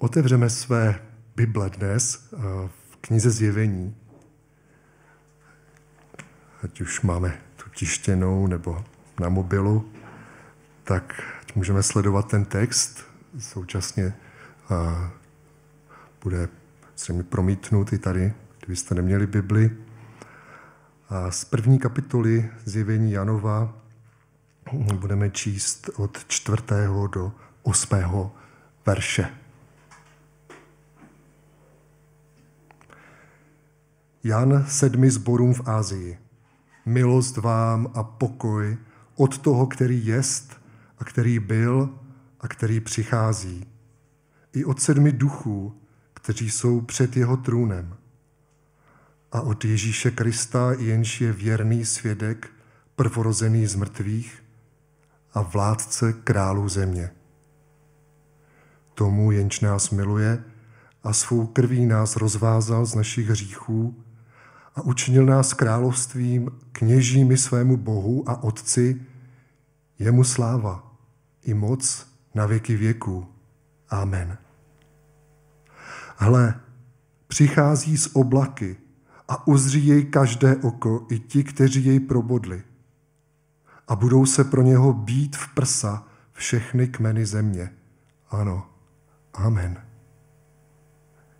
Otevřeme své Bible dnes eh, v knize Zjevení. Ať už máme tu tištěnou nebo na mobilu, tak můžeme sledovat ten text. Současně a, bude mi promítnut i tady, kdybyste neměli Bibli. A z první kapitoly Zjevení Janova budeme číst od čtvrtého do osmého verše. Jan sedmi zborům v Ázii. Milost vám a pokoj od toho, který jest a který byl a který přichází. I od sedmi duchů, kteří jsou před jeho trůnem. A od Ježíše Krista, jenž je věrný svědek, prvorozený z mrtvých a vládce králů země. Tomu, jenž nás miluje a svou krví nás rozvázal z našich hříchů a učinil nás královstvím kněžími svému Bohu a Otci, jemu sláva i moc na věky věků. Amen. Hle, přichází z oblaky a uzří jej každé oko, i ti, kteří jej probodli. A budou se pro něho být v prsa všechny kmeny země. Ano, amen.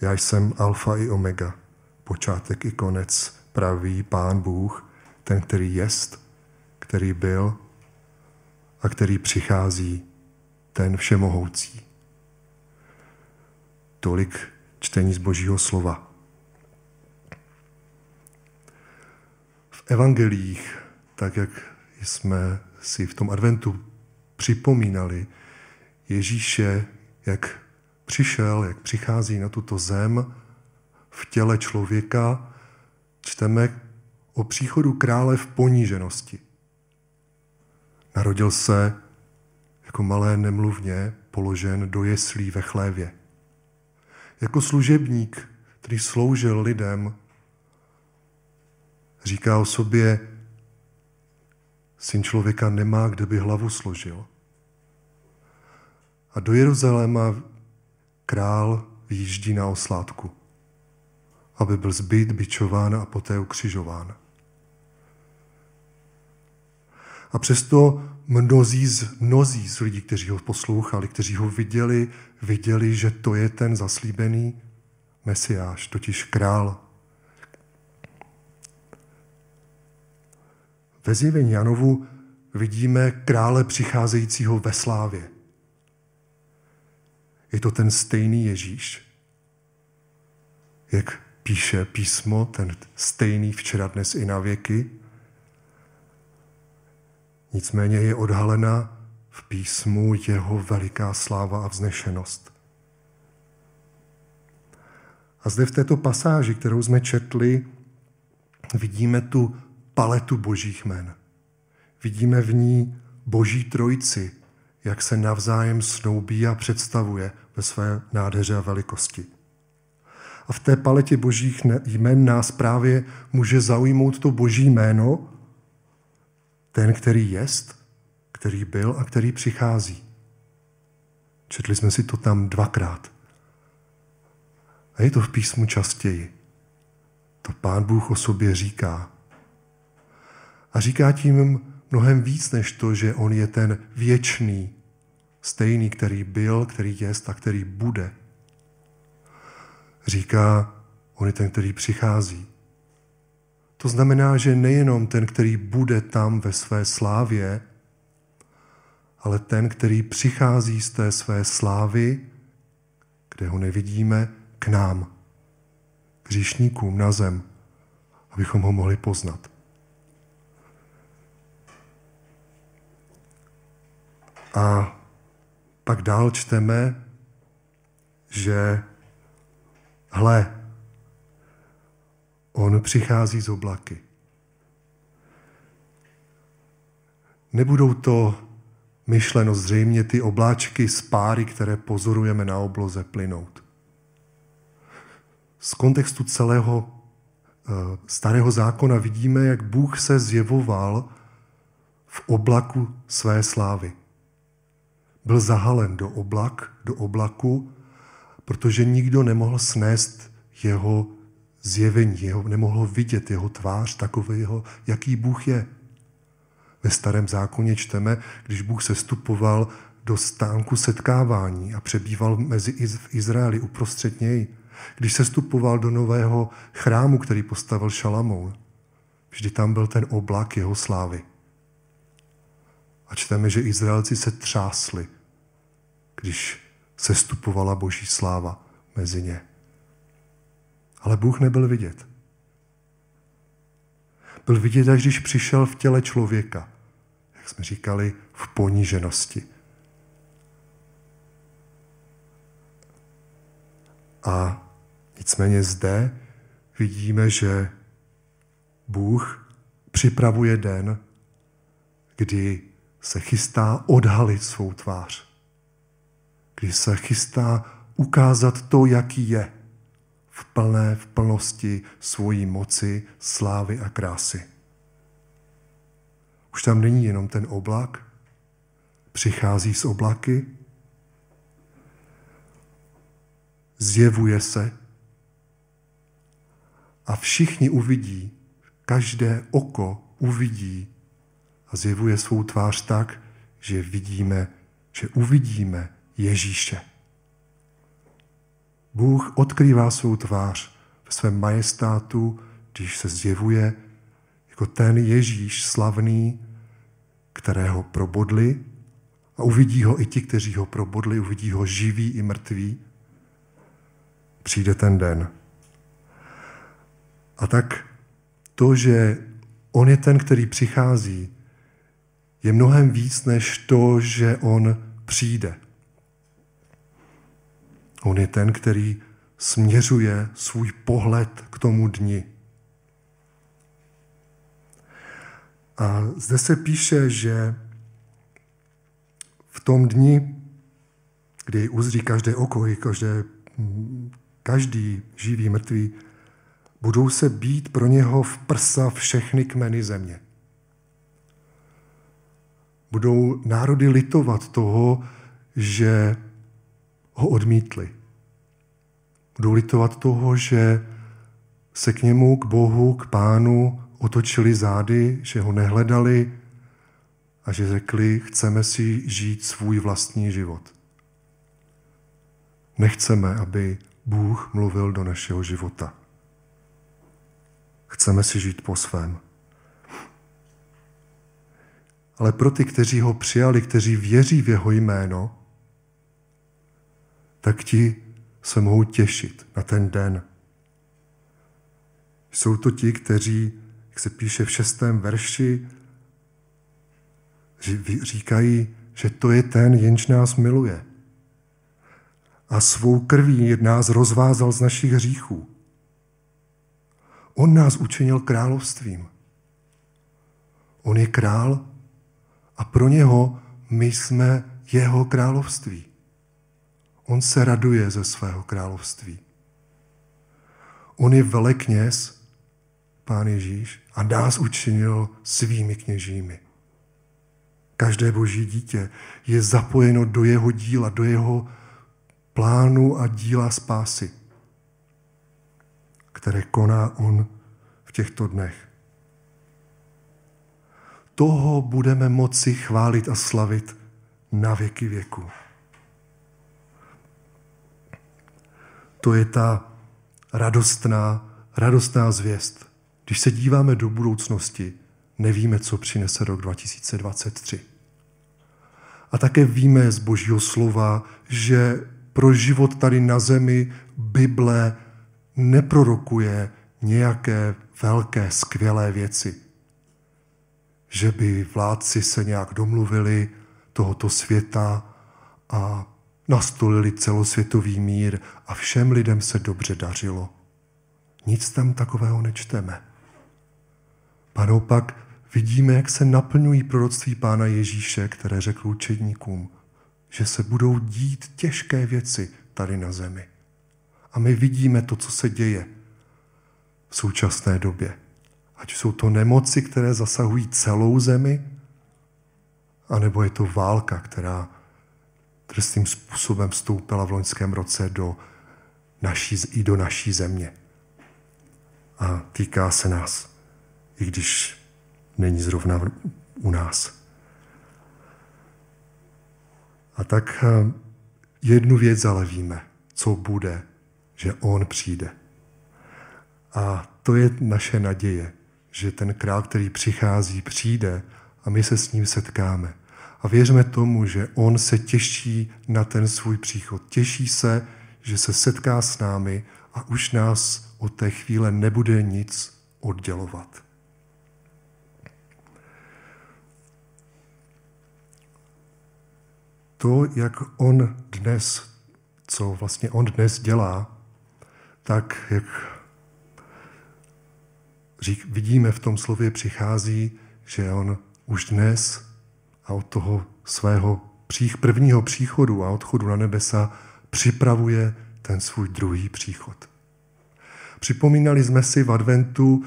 Já jsem alfa i omega, počátek i konec, pravý Pán Bůh, ten, který jest, který byl a který přichází, ten všemohoucí. Tolik čtení z Božího slova. V evangelích, tak jak jsme si v tom adventu připomínali, Ježíše, jak přišel, jak přichází na tuto zem v těle člověka, čteme o příchodu krále v poníženosti. Narodil se jako malé nemluvně položen do jeslí ve chlévě. Jako služebník, který sloužil lidem, říká o sobě, syn člověka nemá, kde by hlavu složil. A do Jeruzaléma král výjíždí na oslátku, aby byl zbyt, bičován a poté ukřižován. A přesto mnozí z, mnozí z lidí, kteří ho poslouchali, kteří ho viděli, viděli, že to je ten zaslíbený Mesiáš, totiž král. Ve zjevení Janovu vidíme krále přicházejícího ve slávě. Je to ten stejný Ježíš, jak píše písmo, ten stejný včera, dnes i na věky, Nicméně je odhalena v písmu jeho veliká sláva a vznešenost. A zde v této pasáži, kterou jsme četli, vidíme tu paletu božích men. Vidíme v ní boží trojici, jak se navzájem snoubí a představuje ve své nádheře a velikosti. A v té paletě božích jmen nás právě může zaujmout to boží jméno, ten, který jest, který byl a který přichází. Četli jsme si to tam dvakrát. A je to v písmu častěji. To pán Bůh o sobě říká. A říká tím mnohem víc než to, že on je ten věčný, stejný, který byl, který jest a který bude. Říká, on je ten, který přichází. To znamená, že nejenom ten, který bude tam ve své slávě, ale ten, který přichází z té své slávy, kde ho nevidíme, k nám, k říšníkům na zem, abychom ho mohli poznat. A pak dál čteme, že hle, On přichází z oblaky. Nebudou to myšleno zřejmě ty obláčky z páry, které pozorujeme na obloze plynout. Z kontextu celého uh, starého zákona vidíme, jak Bůh se zjevoval v oblaku své slávy. Byl zahalen do oblak, do oblaku, protože nikdo nemohl snést jeho zjevení, jeho, nemohl vidět jeho tvář takového, jaký Bůh je. Ve starém zákoně čteme, když Bůh se stupoval do stánku setkávání a přebýval mezi v Izraeli uprostřed něj, když se stupoval do nového chrámu, který postavil Šalamoun, vždy tam byl ten oblak jeho slávy. A čteme, že Izraelci se třásli, když se stupovala boží sláva mezi ně. Ale Bůh nebyl vidět. Byl vidět, až když přišel v těle člověka, jak jsme říkali, v poníženosti. A nicméně zde vidíme, že Bůh připravuje den, kdy se chystá odhalit svou tvář. Kdy se chystá ukázat to, jaký je. V plné, v plnosti svojí moci, slávy a krásy. Už tam není jenom ten oblak, přichází z oblaky, zjevuje se. A všichni uvidí, každé oko uvidí. A zjevuje svou tvář tak, že vidíme, že uvidíme Ježíše. Bůh odkrývá svou tvář ve svém majestátu, když se zjevuje jako ten Ježíš slavný, kterého probodli a uvidí ho i ti, kteří ho probodli, uvidí ho živý i mrtvý. Přijde ten den. A tak to, že on je ten, který přichází, je mnohem víc než to, že on přijde. On je ten, který směřuje svůj pohled k tomu dni. A zde se píše, že v tom dni, kdy uzří každé oko i každé, každý živý, mrtvý, budou se být pro něho v prsa všechny kmeny země. Budou národy litovat toho, že ho odmítli. Budou litovat toho, že se k němu, k Bohu, k pánu otočili zády, že ho nehledali a že řekli, chceme si žít svůj vlastní život. Nechceme, aby Bůh mluvil do našeho života. Chceme si žít po svém. Ale pro ty, kteří ho přijali, kteří věří v jeho jméno, tak ti se mohou těšit na ten den. Jsou to ti, kteří, jak se píše v šestém verši, říkají, že to je ten, jenž nás miluje. A svou krví nás rozvázal z našich hříchů. On nás učinil královstvím. On je král a pro něho my jsme jeho království. On se raduje ze svého království. On je velekněz, Pán Ježíš, a nás učinil svými kněžími. Každé boží dítě je zapojeno do jeho díla, do jeho plánu a díla spásy, které koná on v těchto dnech. Toho budeme moci chválit a slavit na věky věku. To je ta radostná, radostná zvěst. Když se díváme do budoucnosti, nevíme, co přinese rok 2023. A také víme z Božího slova, že pro život tady na zemi Bible neprorokuje nějaké velké, skvělé věci. Že by vládci se nějak domluvili tohoto světa a nastolili celosvětový mír a všem lidem se dobře dařilo. Nic tam takového nečteme. Panopak vidíme, jak se naplňují proroctví Pána Ježíše, které řekl učedníkům, že se budou dít těžké věci tady na zemi. A my vidíme to, co se děje v současné době. Ať jsou to nemoci, které zasahují celou zemi, anebo je to válka, která trestným způsobem vstoupila v loňském roce do naší, i do naší země. A týká se nás, i když není zrovna u nás. A tak eh, jednu věc ale víme, co bude, že on přijde. A to je naše naděje, že ten král, který přichází, přijde a my se s ním setkáme. A věřme tomu, že on se těší na ten svůj příchod. Těší se, že se setká s námi a už nás od té chvíle nebude nic oddělovat. To, jak on dnes, co vlastně on dnes dělá, tak jak řík, vidíme v tom slově přichází, že on už dnes a od toho svého prvního příchodu a odchodu na nebesa připravuje ten svůj druhý příchod. Připomínali jsme si v adventu,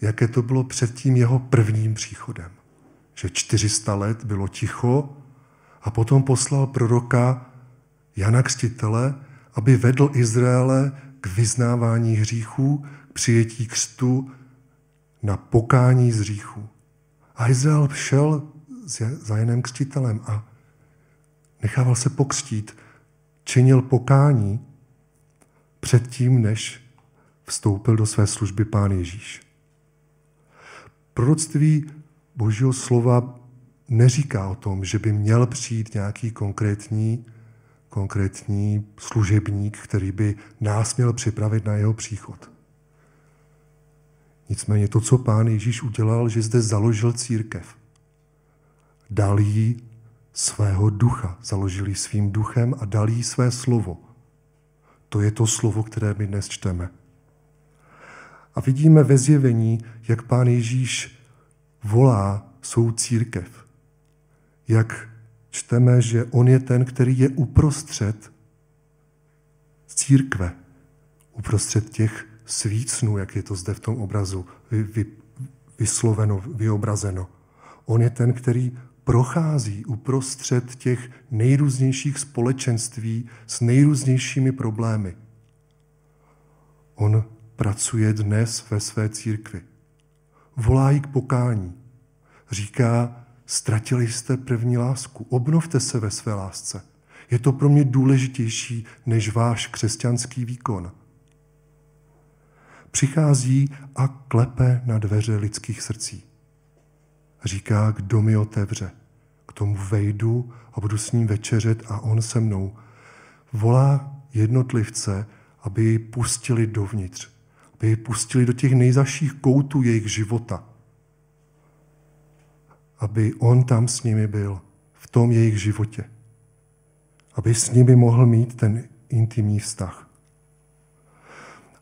jaké to bylo před tím jeho prvním příchodem. Že 400 let bylo ticho a potom poslal proroka Jana Kstitele, aby vedl Izraele k vyznávání hříchů, k přijetí křtu, na pokání z hříchů. A Izrael šel za Janem Křtitelem a nechával se pokřtít, činil pokání předtím, než vstoupil do své služby Pán Ježíš. Proroctví Božího slova neříká o tom, že by měl přijít nějaký konkrétní, konkrétní služebník, který by nás měl připravit na jeho příchod. Nicméně to, co pán Ježíš udělal, že zde založil církev. Dal jí svého ducha, založil jí svým duchem a dal jí své slovo. To je to slovo, které my dnes čteme. A vidíme ve zjevení, jak pán Ježíš volá svou církev jak čteme, že on je ten, který je uprostřed církve, uprostřed těch svícnů, jak je to zde v tom obrazu vy, vy, vysloveno, vyobrazeno. On je ten, který prochází uprostřed těch nejrůznějších společenství s nejrůznějšími problémy. On pracuje dnes ve své církvi. Volá jí k pokání. Říká, Ztratili jste první lásku. Obnovte se ve své lásce. Je to pro mě důležitější než váš křesťanský výkon. Přichází a klepe na dveře lidských srdcí. Říká, kdo mi otevře. K tomu vejdu a budu s ním večeřet a on se mnou. Volá jednotlivce, aby ji pustili dovnitř, aby ji pustili do těch nejzaších koutů jejich života – aby on tam s nimi byl, v tom jejich životě. Aby s nimi mohl mít ten intimní vztah.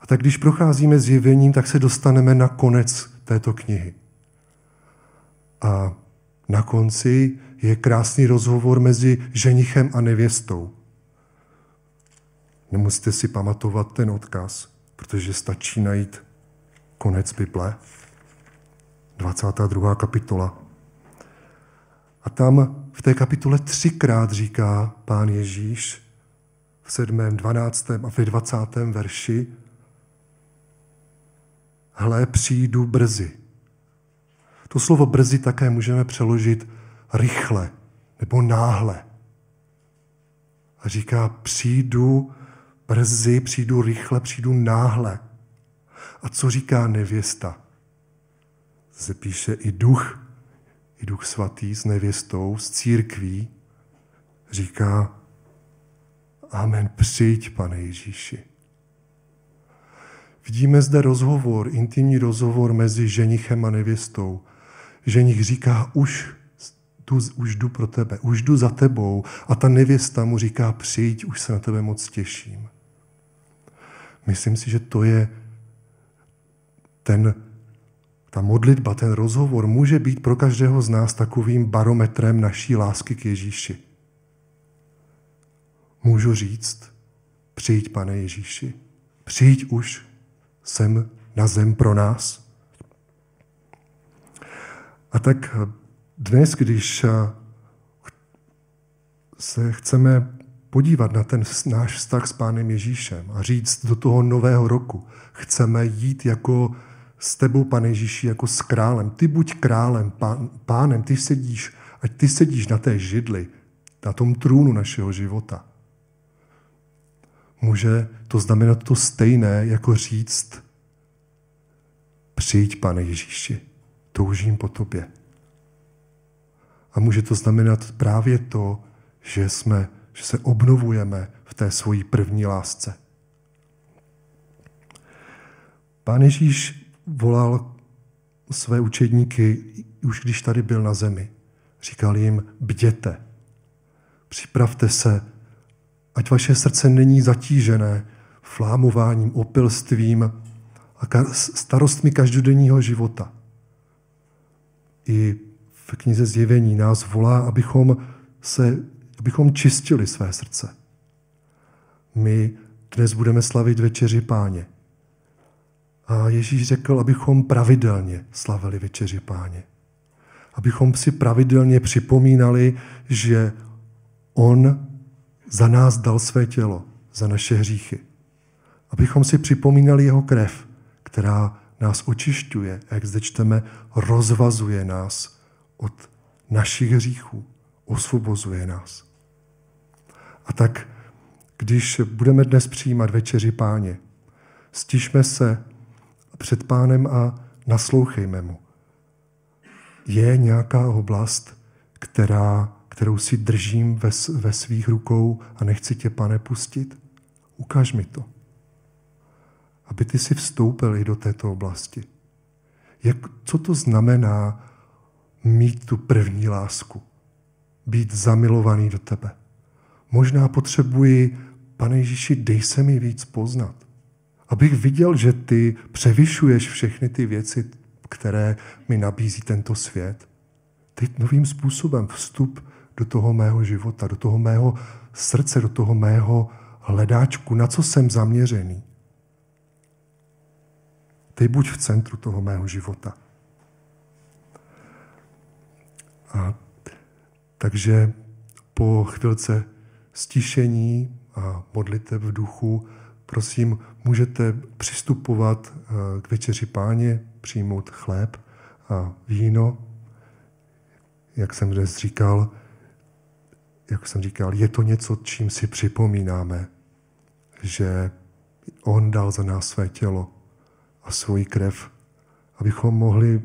A tak když procházíme zjevením, tak se dostaneme na konec této knihy. A na konci je krásný rozhovor mezi ženichem a nevěstou. Nemusíte si pamatovat ten odkaz, protože stačí najít konec Bible, 22. kapitola. A tam v té kapitole třikrát říká pán Ježíš v 7., 12. a ve 20. verši Hle, přijdu brzy. To slovo brzy také můžeme přeložit rychle nebo náhle. A říká, přijdu brzy, přijdu rychle, přijdu náhle. A co říká nevěsta? Se píše i duch i Duch Svatý s nevěstou, s církví, říká, Amen, přijď, pane Ježíši. Vidíme zde rozhovor, intimní rozhovor mezi ženichem a nevěstou. Ženich říká, už, tu, už jdu pro tebe, už jdu za tebou. A ta nevěsta mu říká, přijď, už se na tebe moc těším. Myslím si, že to je ten ta modlitba, ten rozhovor může být pro každého z nás takovým barometrem naší lásky k Ježíši. Můžu říct, přijď, pane Ježíši, přijď už sem na zem pro nás. A tak dnes, když se chceme podívat na ten náš vztah s Pánem Ježíšem a říct do toho nového roku, chceme jít jako s tebou, pane Ježíši, jako s králem. Ty buď králem, pán, pánem, ty sedíš, ať ty sedíš na té židli, na tom trůnu našeho života. Může to znamenat to stejné, jako říct, přijď, pane Ježíši, toužím po tobě. A může to znamenat právě to, že, jsme, že se obnovujeme v té svojí první lásce. Pán Ježíš volal své učedníky, už když tady byl na zemi. Říkal jim, bděte, připravte se, ať vaše srdce není zatížené flámováním, opilstvím a starostmi každodenního života. I v knize Zjevení nás volá, abychom, se, abychom čistili své srdce. My dnes budeme slavit večeři páně. A Ježíš řekl, abychom pravidelně slavili večeři páně. Abychom si pravidelně připomínali, že On za nás dal své tělo, za naše hříchy. Abychom si připomínali jeho krev, která nás očišťuje, jak zde čteme, rozvazuje nás od našich hříchů, osvobozuje nás. A tak, když budeme dnes přijímat večeři páně, stižme se před pánem a naslouchejme mu. Je nějaká oblast, která, kterou si držím ve, ve svých rukou a nechci tě, pane, pustit? Ukaž mi to. Aby ty si vstoupil i do této oblasti. Jak, co to znamená mít tu první lásku? Být zamilovaný do tebe. Možná potřebuji, pane Ježíši, dej se mi víc poznat. Abych viděl, že ty převyšuješ všechny ty věci, které mi nabízí tento svět. Teď novým způsobem vstup do toho mého života, do toho mého srdce, do toho mého hledáčku, na co jsem zaměřený. Ty buď v centru toho mého života. A takže po chvilce stišení a modliteb v duchu, prosím, můžete přistupovat eh, k večeři páně, přijmout chléb a víno. Jak jsem dnes říkal, jak jsem říkal, je to něco, čím si připomínáme, že On dal za nás své tělo a svoji krev, abychom mohli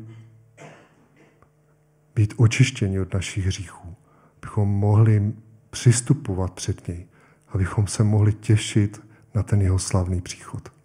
být očištěni od našich hříchů, abychom mohli přistupovat před něj, abychom se mohli těšit na ten jeho slavný příchod.